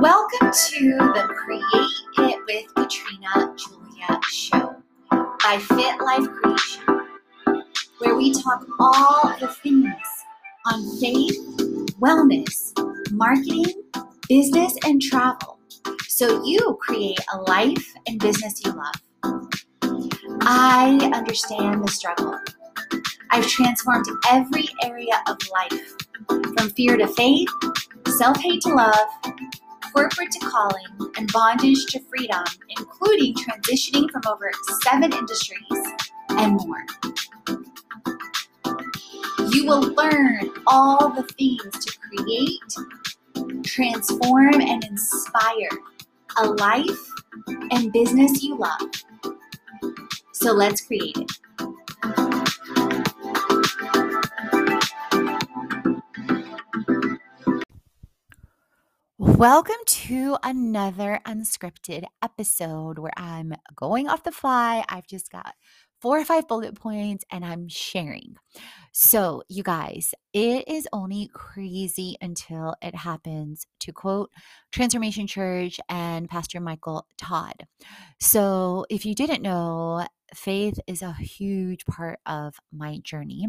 Welcome to the Create It with Katrina Julia show by Fit Life Creation, where we talk all the things on faith, wellness, marketing, business, and travel so you create a life and business you love. I understand the struggle. I've transformed every area of life from fear to faith, self hate to love, corporate to calling, and bondage to freedom, including transitioning from over seven industries and more. You will learn all the things to create, transform, and inspire a life and business you love. So let's create it. Welcome to another unscripted episode where I'm going off the fly. I've just got four or five bullet points and I'm sharing. So, you guys, it is only crazy until it happens, to quote Transformation Church and Pastor Michael Todd. So, if you didn't know, faith is a huge part of my journey.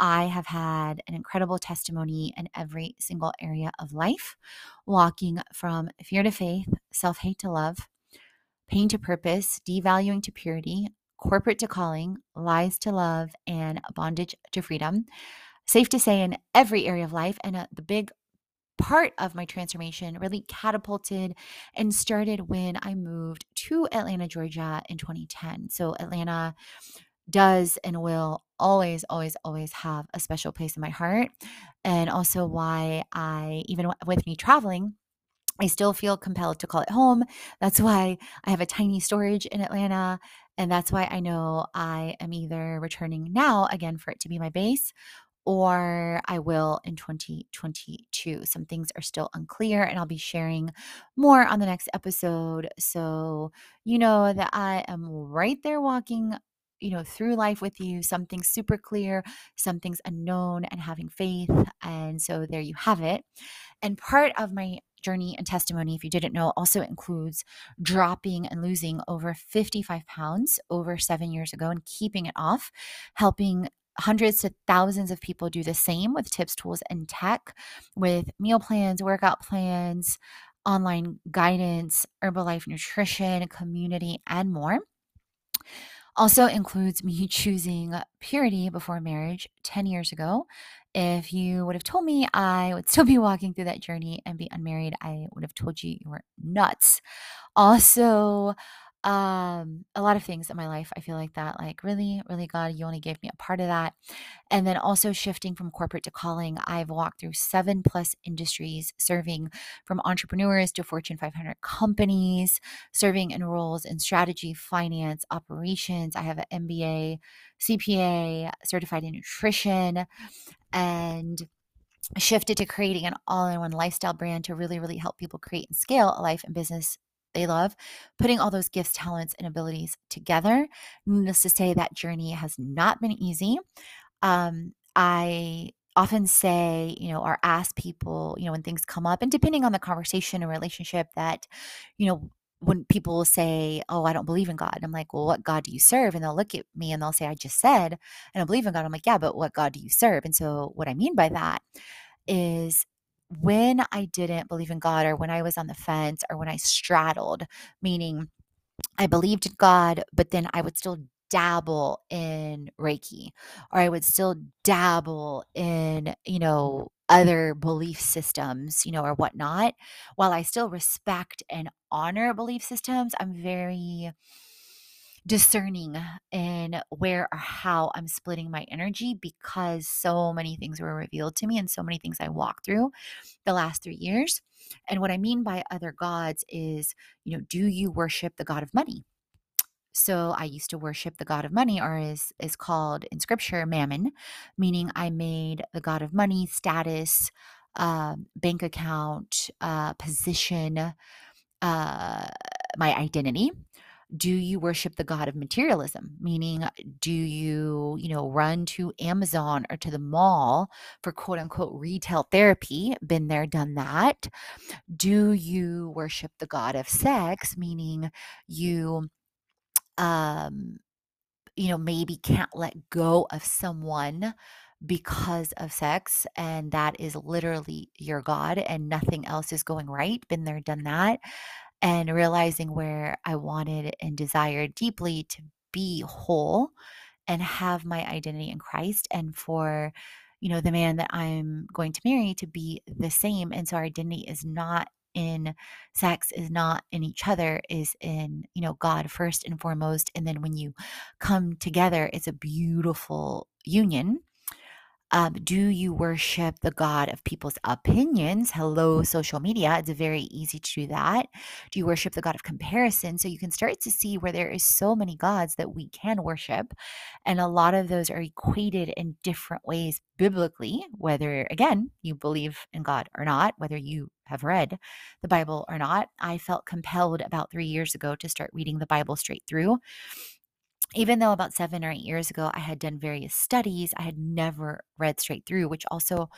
I have had an incredible testimony in every single area of life, walking from fear to faith, self hate to love, pain to purpose, devaluing to purity, corporate to calling, lies to love, and bondage to freedom. Safe to say, in every area of life, and uh, the big part of my transformation really catapulted and started when I moved to Atlanta, Georgia in 2010. So, Atlanta does and will always, always, always have a special place in my heart. And also, why I, even with me traveling, I still feel compelled to call it home. That's why I have a tiny storage in Atlanta. And that's why I know I am either returning now again for it to be my base or I will in 2022. Some things are still unclear, and I'll be sharing more on the next episode. So you know that I am right there walking you know through life with you something super clear something's unknown and having faith and so there you have it. And part of my journey and testimony if you didn't know also includes dropping and losing over 55 pounds over 7 years ago and keeping it off helping hundreds to thousands of people do the same with tips tools and tech with meal plans workout plans online guidance herbalife nutrition community and more also includes me choosing purity before marriage 10 years ago. If you would have told me I would still be walking through that journey and be unmarried, I would have told you you were nuts. Also, um a lot of things in my life i feel like that like really? Really god you only gave me a part of that? And then also shifting from corporate to calling i've walked through seven plus industries serving from entrepreneurs to fortune 500 companies serving in roles in strategy finance operations i have an mba cpa certified in nutrition and shifted to creating an all-in-one lifestyle brand to really really help people create and scale a life and business they love, putting all those gifts, talents, and abilities together. Needless to say, that journey has not been easy. Um, I often say, you know, or ask people, you know, when things come up, and depending on the conversation or relationship, that, you know, when people say, Oh, I don't believe in God, I'm like, Well, what God do you serve? And they'll look at me and they'll say, I just said, I don't believe in God. I'm like, Yeah, but what God do you serve? And so, what I mean by that is when I didn't believe in God or when I was on the fence or when I straddled, meaning I believed in God, but then I would still dabble in Reiki or I would still dabble in, you know, other belief systems, you know, or whatnot. While I still respect and honor belief systems, I'm very discerning in where or how I'm splitting my energy because so many things were revealed to me and so many things I walked through the last three years. And what I mean by other gods is, you know, do you worship the God of money? So I used to worship the god of money, or is is called in scripture mammon, meaning I made the god of money, status, uh, bank account, uh, position, uh, my identity Do you worship the God of materialism? Meaning, do you, you know, run to Amazon or to the mall for quote unquote retail therapy? Been there, done that. Do you worship the God of sex? Meaning, you, um, you know, maybe can't let go of someone because of sex and that is literally your god and nothing else is going right been there done that and realizing where i wanted and desired deeply to be whole and have my identity in christ and for you know the man that i'm going to marry to be the same and so our identity is not in sex is not in each other is in you know god first and foremost and then when you come together it's a beautiful union um, do you worship the God of people's opinions? Hello, social media. It's very easy to do that. Do you worship the God of comparison? So you can start to see where there is so many gods that we can worship. And a lot of those are equated in different ways biblically, whether, again, you believe in God or not, whether you have read the Bible or not. I felt compelled about three years ago to start reading the Bible straight through even though about seven or eight years ago I had done various studies, I had never read straight through, which also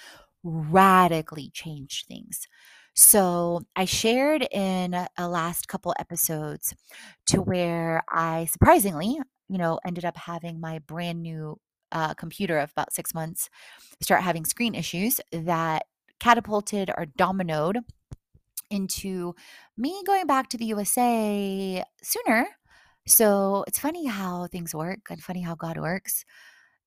radically changed things. So I shared in a last couple episodes to where I surprisingly, you know, ended up having my brand new uh, computer of about six months start having screen issues that catapulted or dominoed into me going back to the USA sooner so it's funny how things work and funny how God works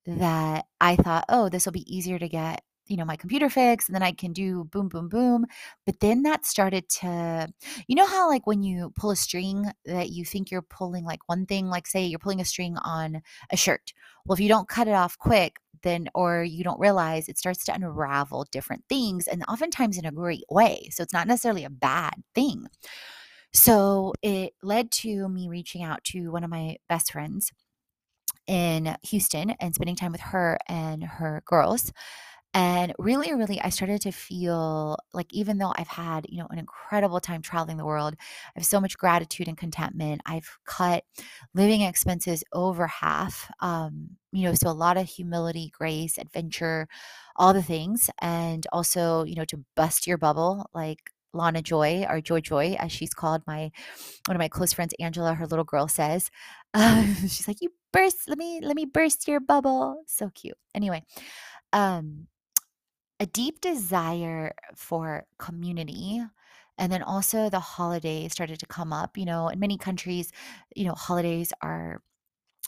that I thought, oh, this will be easier to get, you know, my computer fixed and then I can do boom, boom, boom. But then that started to, you know, how like when you pull a string that you think you're pulling like one thing, like say you're pulling a string on a shirt. Well, if you don't cut it off quick, then, or you don't realize it starts to unravel different things and oftentimes in a great way. So it's not necessarily a bad thing. So it led to me reaching out to one of my best friends in Houston and spending time with her and her girls. And really, really, I started to feel like even though I've had, you know, an incredible time traveling the world, I have so much gratitude and contentment. I've cut living expenses over half. Um, you know, so a lot of humility, grace, adventure, all the things. And also, you know, to bust your bubble, like Lana Joy, or Joy Joy, as she's called, my one of my close friends, Angela, her little girl says, she's like, "You burst, let me let me burst your bubble." So cute. Anyway, um, a deep desire for community. And then also the holidays started to come up. You know, in many countries, you know, holidays are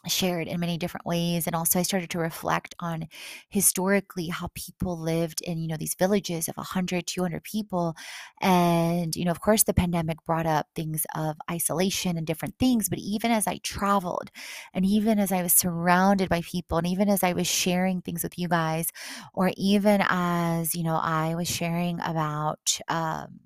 shared in many different ways and also i started to reflect on historically how people lived in you know these villages of 100 200 people and you know of course the pandemic brought up things of isolation and different things but even as i traveled and even as i was surrounded by people and even as i was sharing things with you guys or even as you know i was sharing about um,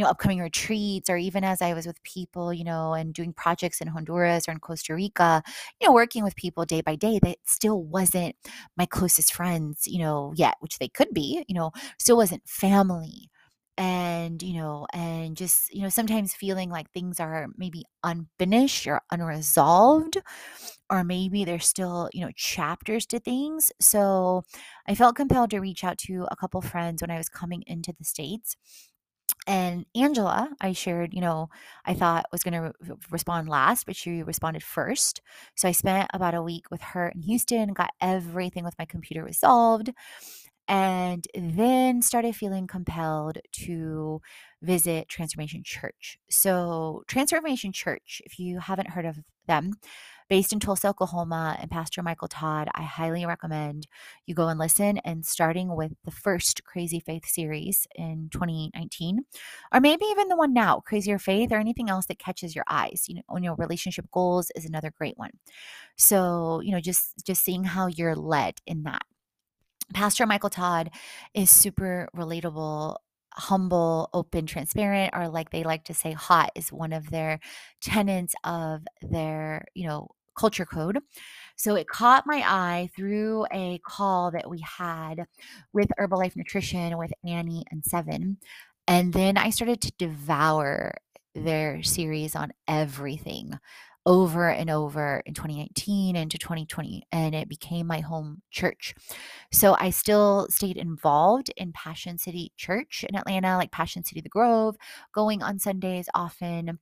you know, upcoming retreats, or even as I was with people, you know, and doing projects in Honduras or in Costa Rica, you know, working with people day by day that still wasn't my closest friends, you know, yet, which they could be, you know, still wasn't family. And, you know, and just, you know, sometimes feeling like things are maybe unfinished or unresolved, or maybe there's still, you know, chapters to things. So I felt compelled to reach out to a couple friends when I was coming into the States and Angela, I shared, you know, I thought was going to re- respond last, but she responded first. So I spent about a week with her in Houston, got everything with my computer resolved, and then started feeling compelled to visit Transformation Church. So, Transformation Church, if you haven't heard of them, based in Tulsa, Oklahoma, and Pastor Michael Todd, I highly recommend you go and listen. And starting with the first Crazy Faith series in 2019, or maybe even the one now, Crazier Faith, or anything else that catches your eyes. You know, you know, relationship goals is another great one. So, you know, just just seeing how you're led in that. Pastor Michael Todd is super relatable humble, open, transparent, or like they like to say, hot is one of their tenets of their, you know, culture code. So it caught my eye through a call that we had with Herbalife Nutrition with Annie and Seven. And then I started to devour their series on everything over and over in 2019 into 2020 and it became my home church. So I still stayed involved in Passion City Church in Atlanta, like Passion City the Grove, going on Sundays often.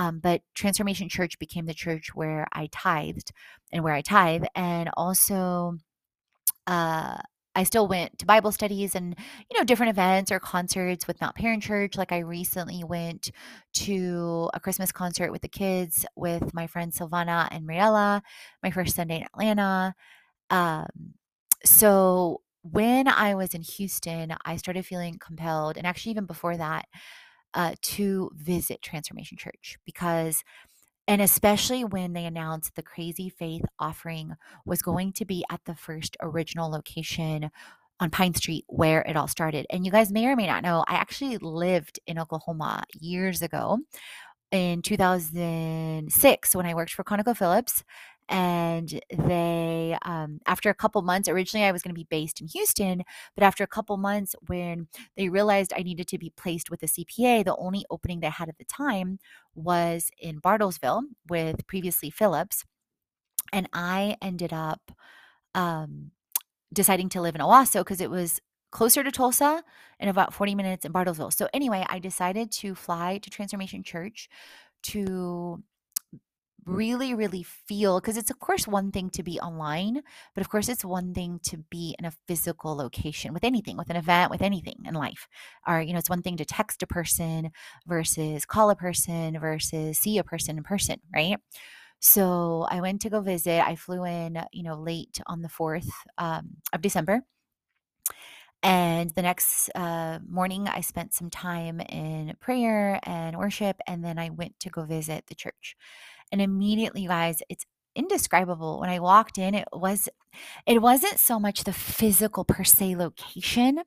Um, but Transformation Church became the church where I tithed and where I tithe and also uh I still went to Bible studies and, you know, different events or concerts with Mount Paran Church. Like I recently went to a Christmas concert with the kids with my friends Silvana and Mariella, my first Sunday in Atlanta. Um, so when I was in Houston, I started feeling compelled, and actually even before that, uh, to visit Transformation Church because and especially when they announced the Crazy Faith offering was going to be at the first original location on Pine Street where it all started. And you guys may or may not know, I actually lived in Oklahoma years ago in 2006 when I worked for ConocoPhillips and they um, after a couple months originally i was going to be based in houston but after a couple months when they realized i needed to be placed with a cpa the only opening they had at the time was in bartlesville with previously phillips and i ended up um, deciding to live in owasso because it was closer to tulsa and about 40 minutes in bartlesville. So anyway i decided to fly to transformation church to really, really feel because it's, of course, one thing to be online, but of course, it's one thing to be in a physical location with anything, with an event, with anything in life. Or, you know, it's one thing to text a person versus call a person versus see a person in person, right? So I went to go visit. I flew in, you know, late on the 4th um, of December. And the next uh, morning, I spent some time in prayer and worship, and then I went to go visit the church. And immediately, guys, it's indescribable. When I walked in, it was it wasn't so much the physical per se location.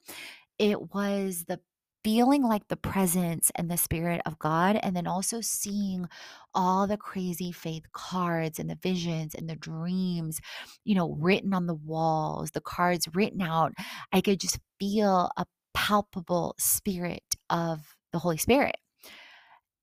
It was the feeling like the presence and the spirit of God and then also seeing all the crazy faith cards and the visions and the dreams, you know, written on the walls, the cards written out. I could just feel a palpable spirit of the Holy Spirit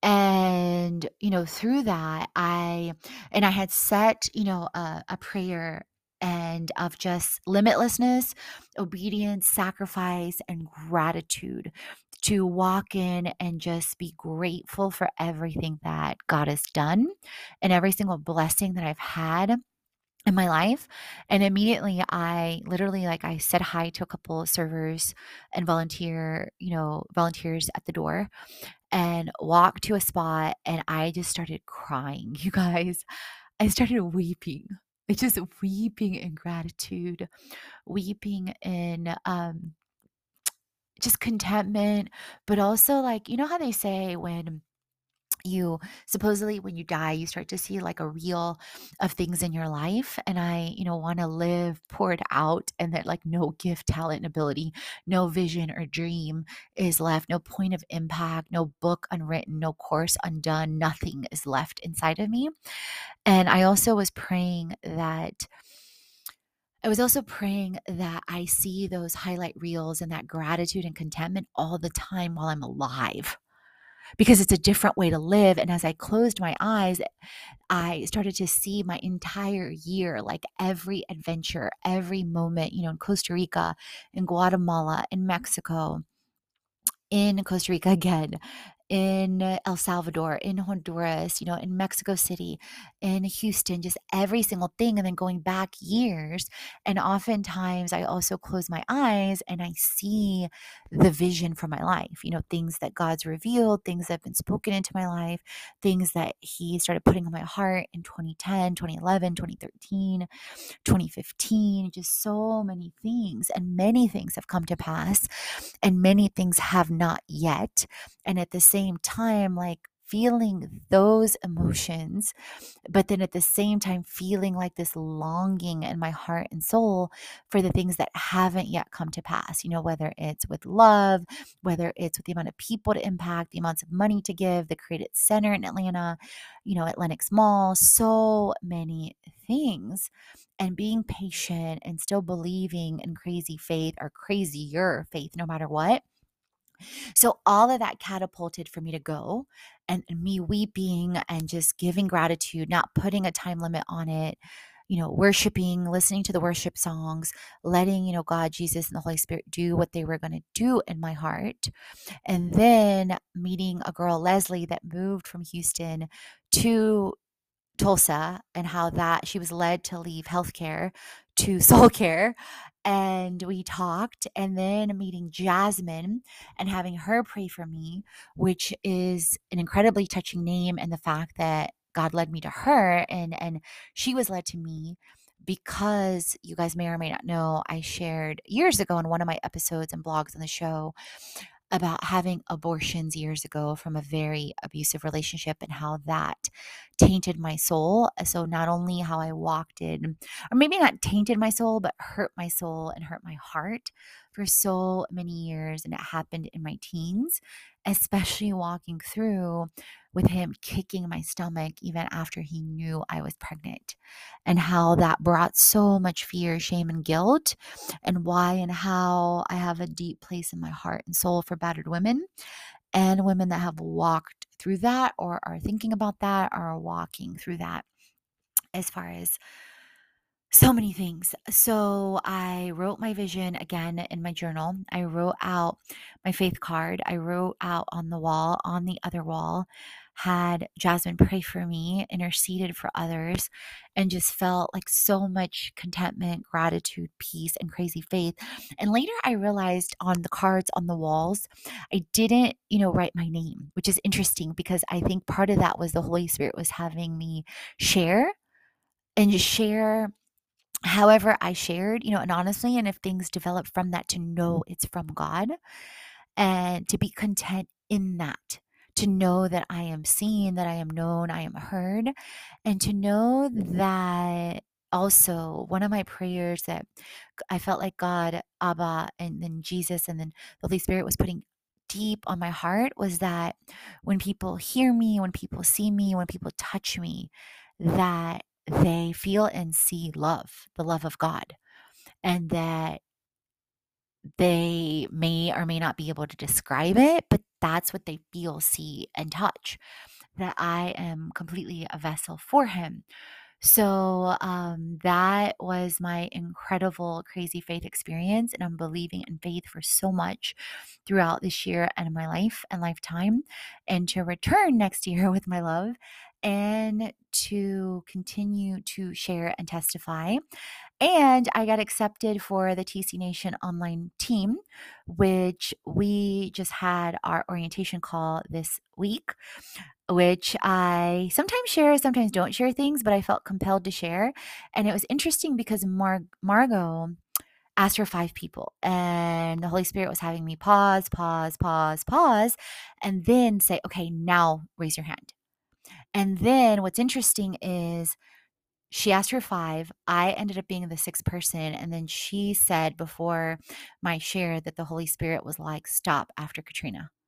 and you know through that i and i had set you know a, a prayer and of just limitlessness obedience sacrifice and gratitude to walk in and just be grateful for everything that god has done and every single blessing that i've had in my life and immediately i literally like i said hi to a couple of servers and volunteer you know volunteers at the door and walked to a spot and I just started crying. You guys, I started weeping. I just weeping in gratitude, weeping in um just contentment, but also like you know how they say when you supposedly when you die you start to see like a reel of things in your life and i you know want to live poured out and that like no gift talent and ability no vision or dream is left no point of impact no book unwritten no course undone nothing is left inside of me. And i also was praying that I was also praying that I see those highlight reels and that gratitude and contentment all the time while I'm alive because it's a different way to live. And as I closed my eyes, I started to see my entire year, like every adventure, every moment, you know, in Costa Rica, in Guatemala, in Mexico, in Costa Rica again, in El Salvador, in Honduras, you know, in Mexico City, in Houston, just every single thing. And then going back years. And oftentimes I also close my eyes and I see the vision for my life, you know, things that God's revealed, things that have been spoken into my life, things that He started putting on my heart in 2010, 2011, 2013, 2015, just so many things. And many things have come to pass and many things have not yet. And at the same time, like feeling those emotions, but then at the same time, feeling like this longing in my heart and soul for the things that haven't yet come to pass. You know, whether it's with love, whether it's with the amount of people to impact, the amounts of money to give, the Creative Center in Atlanta, you know, at Lenox Mall, so many things. And being patient and still believing in crazy faith or crazier faith, no matter what So all of that catapulted for me to go and me weeping and just giving gratitude, not putting a time limit on it, you know, worshiping, listening to the worship songs, letting, you know, God, Jesus, and the Holy Spirit do what they were going to do in my heart. And then meeting a girl, Leslie, that moved from Houston to Tulsa and how that she was led to leave healthcare to soul care. And we talked, and then meeting Jasmine and having her pray for me, which is an incredibly touching name. And the fact that God led me to her and, and she was led to me because you guys may or may not know, I shared years ago in one of my episodes and blogs on the show about having abortions years ago from a very abusive relationship and how that tainted my soul. Uh, so, not only how I walked in, or maybe not tainted my soul, but hurt my soul and hurt my heart for so many years. And it happened in my teens, especially walking through with him kicking my stomach even after he knew I was pregnant, and how that brought so much fear, shame, and guilt, and why and how I have a deep place in my heart and soul for battered women and women that have walked through that or are thinking about that or are walking through that as far as so many things. So I wrote my vision again in my journal. I wrote out my faith card. I wrote out on the wall, on the other wall, had Jasmine pray for me, interceded for others, and just felt like so much contentment, gratitude, peace, and crazy faith. And later I realized on the cards on the walls, I didn't, you know, write my name, which is interesting because I think part of that was the Holy Spirit was having me share and share however I shared, you know, and honestly, and if things develop from that, to know it's from God and to be content in that, to know that I am seen, that I am known, I am heard, and to know that also one of my prayers that I felt like God, Abba, and then Jesus, and then the Holy Spirit was putting deep on my heart was that when people hear me, when people see me, when people touch me, that they feel and see love, the love of God, and that they may or may not be able to describe it, but that's what they feel, see, and touch. That I am completely a vessel for Him. So um, that was my incredible, crazy faith experience. And I'm believing in faith for so much throughout this year and my life and lifetime. And to return next year with my love and to continue to share and testify. And I got accepted for the TC Nation online team, which we just had our orientation call this week, which I sometimes share, sometimes don't share things, but I felt compelled to share. And it was interesting because Mar- Margot asked for five people, and the Holy Spirit was having me pause, pause, pause, pause, and then say, okay, now raise your hand. And then what's interesting is she asked for five. I ended up being the sixth person. And then she said before my share that the Holy Spirit was like, stop after Katrina.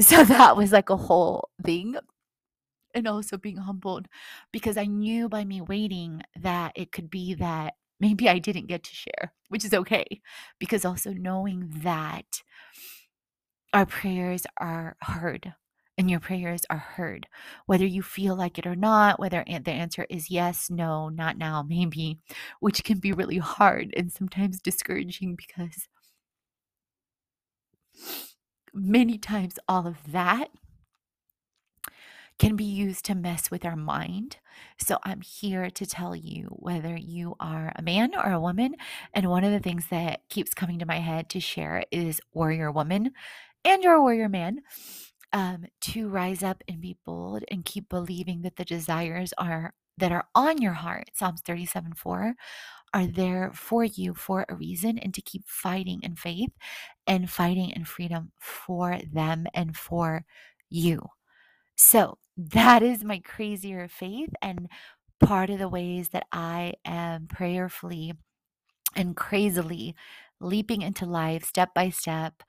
So that was like a whole thing. And also being humbled because I knew by me waiting that it could be that maybe I didn't get to share, which is okay. Because also knowing that our prayers are heard and your prayers are heard, whether you feel like it or not, whether the answer is yes, no, not now, maybe, which can be really hard and sometimes discouraging because many times all of that can be used to mess with our mind. So I'm here to tell you whether you are a man or a woman. And one of the things that keeps coming to my head to share is warrior woman and your warrior man um, to rise up and be bold and keep believing that the desires are that are on your heart psalms 37 4 are there for you for a reason and to keep fighting in faith and fighting in freedom for them and for you. So that is my crazier faith and part of the ways that i am prayerfully and crazily leaping into life step by step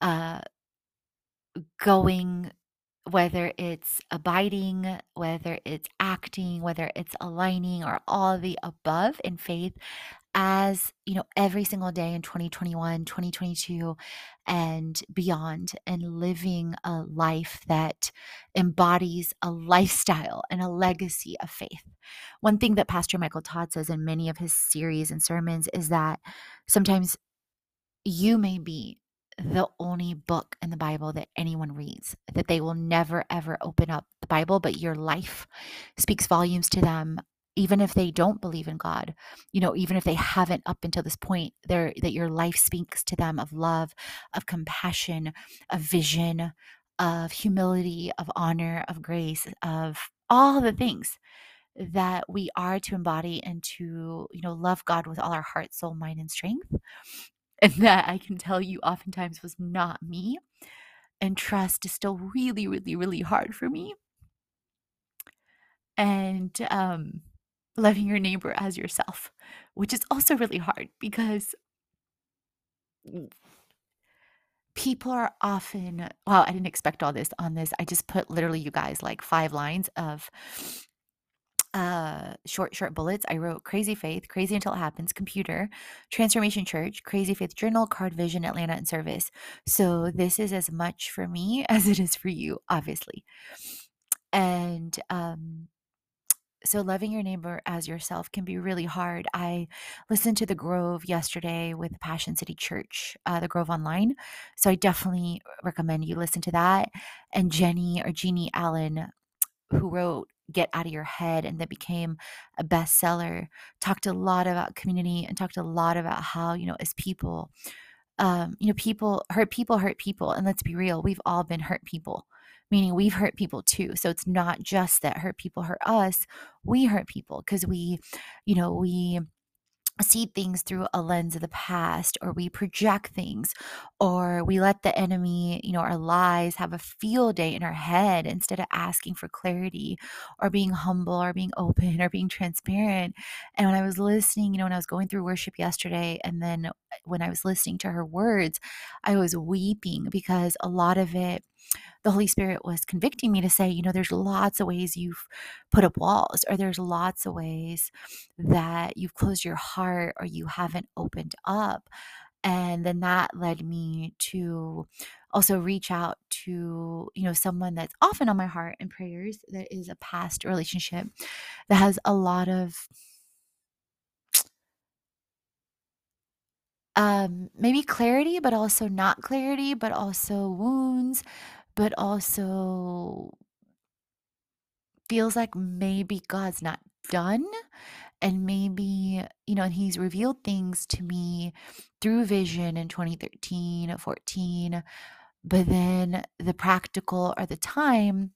uh going whether it's abiding, whether it's acting, whether it's aligning, or all of the above in faith as you know every single day in 2021 2022 and beyond and living a life that embodies a lifestyle and a legacy of faith. One thing that pastor michael todd says in many of his series and sermons is that sometimes you may be the only book in the Bible that anyone reads, that they will never ever open up the Bible, but your life speaks volumes to them even if they don't believe in God, you know, even if they haven't up until this point, there that your life speaks to them of love, of compassion, of vision, of humility, of honor, of grace, of all the things that we are to embody and to, you know, love God with all our heart, soul, mind, and strength. And that I can tell you oftentimes was not me. And trust is still really, really, really hard for me. And um loving your neighbor as yourself, which is also really hard because people are often well, I didn't expect all this on this. I just put literally you guys like 5 lines of uh short short bullets i wrote crazy faith crazy until it happens computer transformation church crazy faith journal card vision atlanta and service so this is as much for me as it is for you obviously and um so loving your neighbor as yourself can be really hard. I listened to the Grove yesterday with Passion City Church, uh, the Grove online. So I definitely recommend you listen to that. And Jenny or Jeannie Allen, who wrote Get Out of Your Head and that became a bestseller, talked a lot about community and talked a lot about how, you know, as people, um, you know, people hurt people hurt people. And let's be real, we've all been hurt people meaning we've hurt people too. So it's not just that hurt people hurt us, we hurt people because we, you know, we see things through a lens of the past or we project things or we let the enemy you know our lies have a field day in our head instead of asking for clarity or being humble or being open or being transparent. And when i was listening you know when i was going through worship yesterday and then uh, when i was listening to her words i was weeping because a lot of it the Holy Spirit was convicting me to say, you know, there's lots of ways you've put up walls, or there's lots of ways that you've closed your heart or you haven't opened up. And then that led me to also reach out to, you know, someone that's often on my heart in prayers that is a past relationship that has a lot of um maybe clarity but also not clarity but also wounds but also feels like maybe God's not done and maybe you know and he's revealed things to me through vision in 2013 uh, 14 but then the practical or the time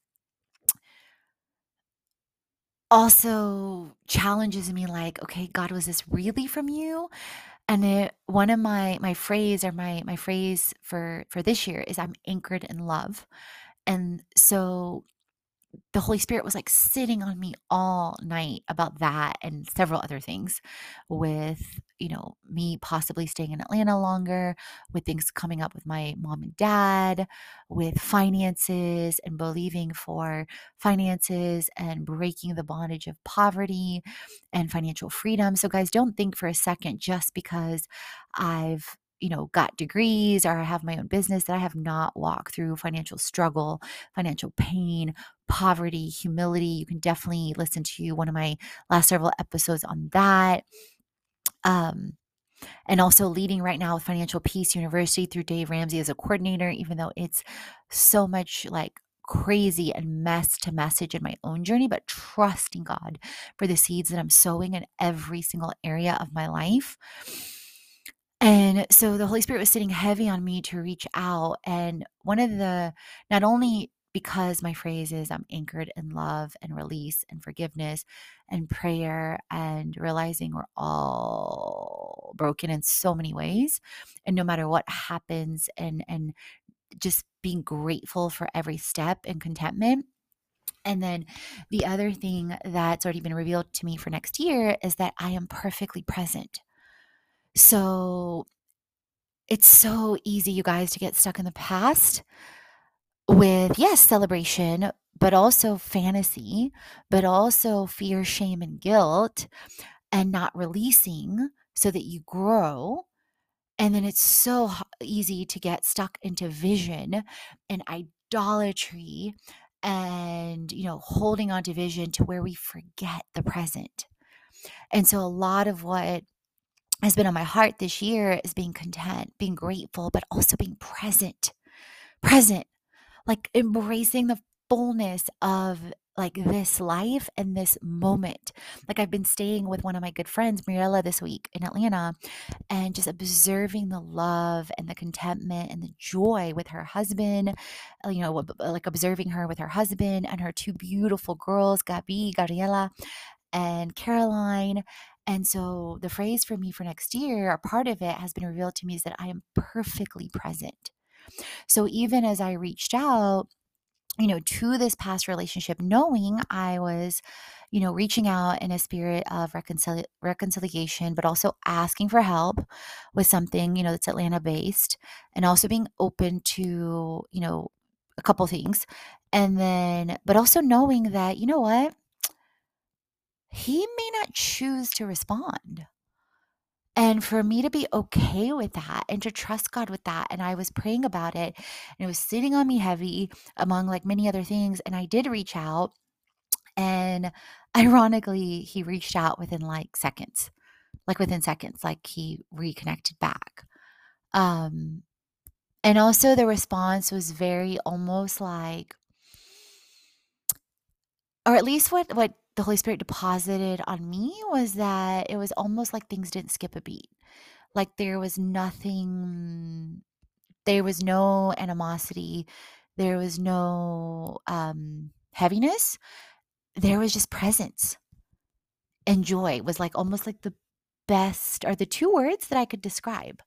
also challenges me like okay god was this really from you and it one of my my phrase or my my phrase for for this year is i'm anchored in love. And so the Holy Spirit was like sitting on me all night about that and several other things with, you know, me possibly staying in Atlanta longer, with things coming up with my mom and dad, with finances and believing for finances and breaking the bondage of poverty and financial freedom. So, guys, don't think for a second just because I've you know, got degrees or I have my own business that I have not walked through financial struggle, financial pain, poverty, humility. You can definitely listen to one of my last several episodes on that. Um, and also leading right now with Financial Peace University through Dave Ramsey as a coordinator, even though it's so much like crazy and mess to message in my own journey, but trusting God for the seeds that I'm sowing in every single area of my life. And so the Holy Spirit was sitting heavy on me to reach out. And one of the, not only because my phrase is I'm anchored in love and release and forgiveness and prayer and realizing we're all broken in so many ways. And no matter what happens and, and just being grateful for every step and contentment. And then the other thing that's already been revealed to me for next year is that I am perfectly present so it's so easy, you guys, to get stuck in the past with, yes, celebration, but also fantasy, but also fear, shame, and guilt, and not releasing so that you grow. And then it's so easy to get stuck into vision and idolatry and, you know, holding on to vision to where we forget the present. And so a lot of what has been on my heart this year is being content, being grateful, but also being present. Present, like embracing the fullness of like this life and this moment. Like I've been staying with one of my good friends, Mariella, this week in Atlanta, and just observing the love and the contentment and the joy with her husband. You know, like observing her with her husband and her two beautiful girls, Gabi, Gabriela, and Caroline. And so the phrase for me for next year, or part of it has been revealed to me is that I am perfectly present. So even as I reached out, you know, to this past relationship, knowing I was, you know, reaching out in a spirit of reconcil- reconciliation, but also asking for help with something, you know, that's Atlanta based, and also being open to, you know, a couple things. And then, but also knowing that, you know what? He may not choose to respond. And for me to be okay with that and to trust God with that. And I was praying about it and it was sitting on me heavy among like many other things. And I did reach out. And ironically, he reached out within like seconds, like within seconds, like he reconnected back. Um, and also the response was very almost like, or at least what what the Holy Spirit deposited on me was that it was almost like things didn't skip a beat. Like there was nothing, there was no animosity, there was no um, heaviness, there was just presence and joy was like almost like the best or the two words that I could describe.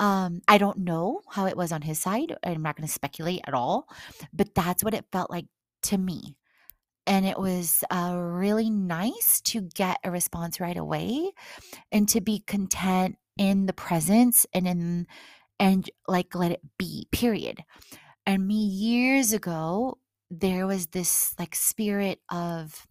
Um, I don't know how it was on his side. I'm not going to speculate at all, but that's what it felt like to me and it was uh, really nice to get a response right away and to be content in the presence and in and like let it be period. And me years ago there was this like spirit of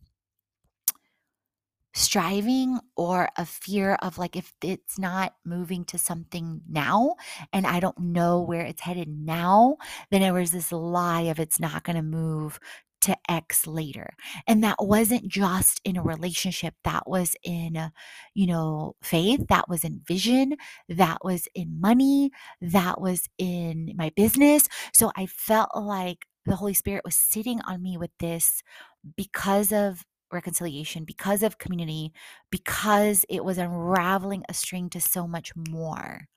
striving or a fear of like if it's not moving to something now and I don't know where it's headed now, then there was this lie of it's not going to move to X later. And that wasn't just in a relationship, that was in, uh, you know, faith, that was in vision, that was in money, that was in my business. So I felt like the Holy Spirit was sitting on me with this because of reconciliation, because of community, because it was unraveling a string to so much more.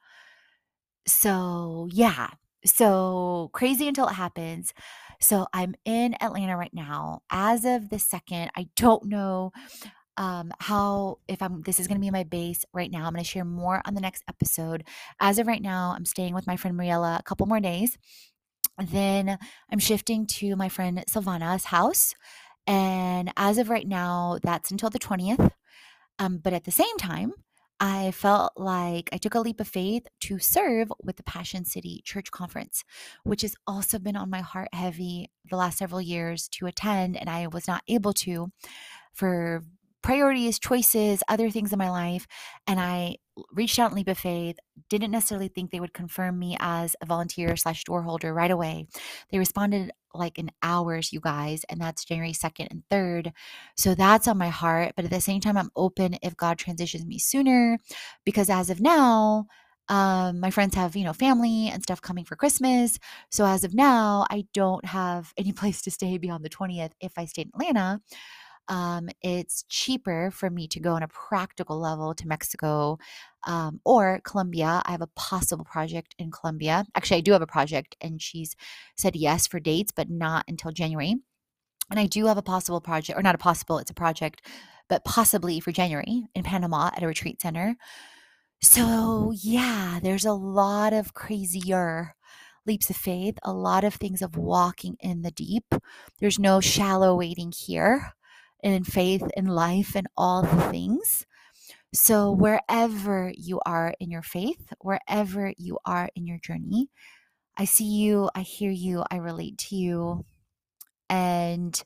So, yeah. So crazy until it happens. So I'm in Atlanta right now. As of the second, I don't know um, how if I'm this is going to be my base right now. I'm going to share more on the next episode. As of right now, I'm staying with my friend Mariella a couple more days. Then I'm shifting to my friend Silvana's house. And as of right now, that's until the 20th. Um, but at the same time, I felt like I took a leap of faith to serve with the Passion City Church Conference, which has also been on my heart heavy the last several years to attend, and I was not able to for priorities, choices, other things in my life. And I reached out in Leap of Faith, didn't necessarily think they would confirm me as a volunteer slash door holder right away. They responded like in hours, you guys, and that's January 2nd and 3rd. So that's on my heart. But at the same time, I'm open if God transitions me sooner because as of now, um, my friends have, you know, family and stuff coming for Christmas. So as of now, I don't have any place to stay beyond the 20th if I stay in Atlanta um, it's cheaper for me to go on a practical level to Mexico um, or Colombia. I have a possible project in Colombia. Actually, I do have a project, and she's said yes for dates, but not until January. And I do have a possible project, or not a possible, it's a project, but possibly for January in Panama at a retreat center. So, yeah, there's a lot of crazier leaps of faith, a lot of things of walking in the deep. There's no shallow waiting here in faith in life and all the things. So, wherever you are in your faith, wherever you are in your journey, I see you, I hear you, I relate to you. And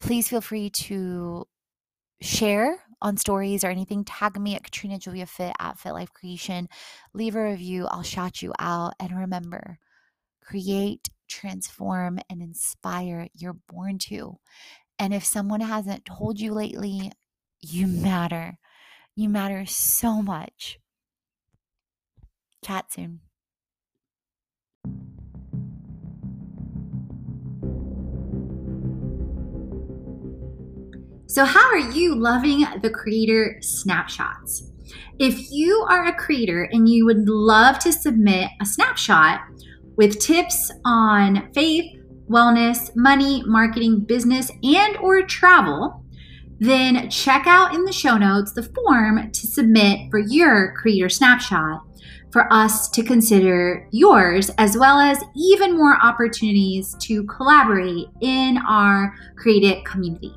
please feel free to share on stories or anything, tag me at Katrina Julia Fit at Fit Life Creation. Leave a review. I'll shout you out. And remember, create, transform, and inspire. You're born to. And if someone hasn't told you lately, you matter. You matter so much. Chat soon. So, how are you loving the creator snapshots? If you are a creator and you would love to submit a snapshot with tips on faith, wellness, money, marketing, business, and or travel, then check out in the show notes the form to submit for your creator snapshot for us to consider yours, as well as even more opportunities to collaborate in our creative community.